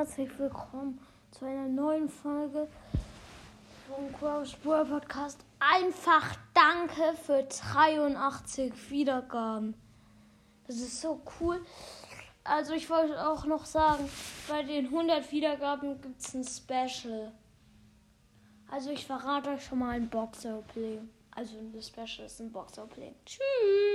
herzlich willkommen zu einer neuen Folge vom Crows Brawl Podcast. Einfach danke für 83 Wiedergaben. Das ist so cool. Also ich wollte auch noch sagen, bei den 100 Wiedergaben gibt es ein Special. Also ich verrate euch schon mal ein Box-Opening. Also ein Special ist ein Box-Opening. Tschüss!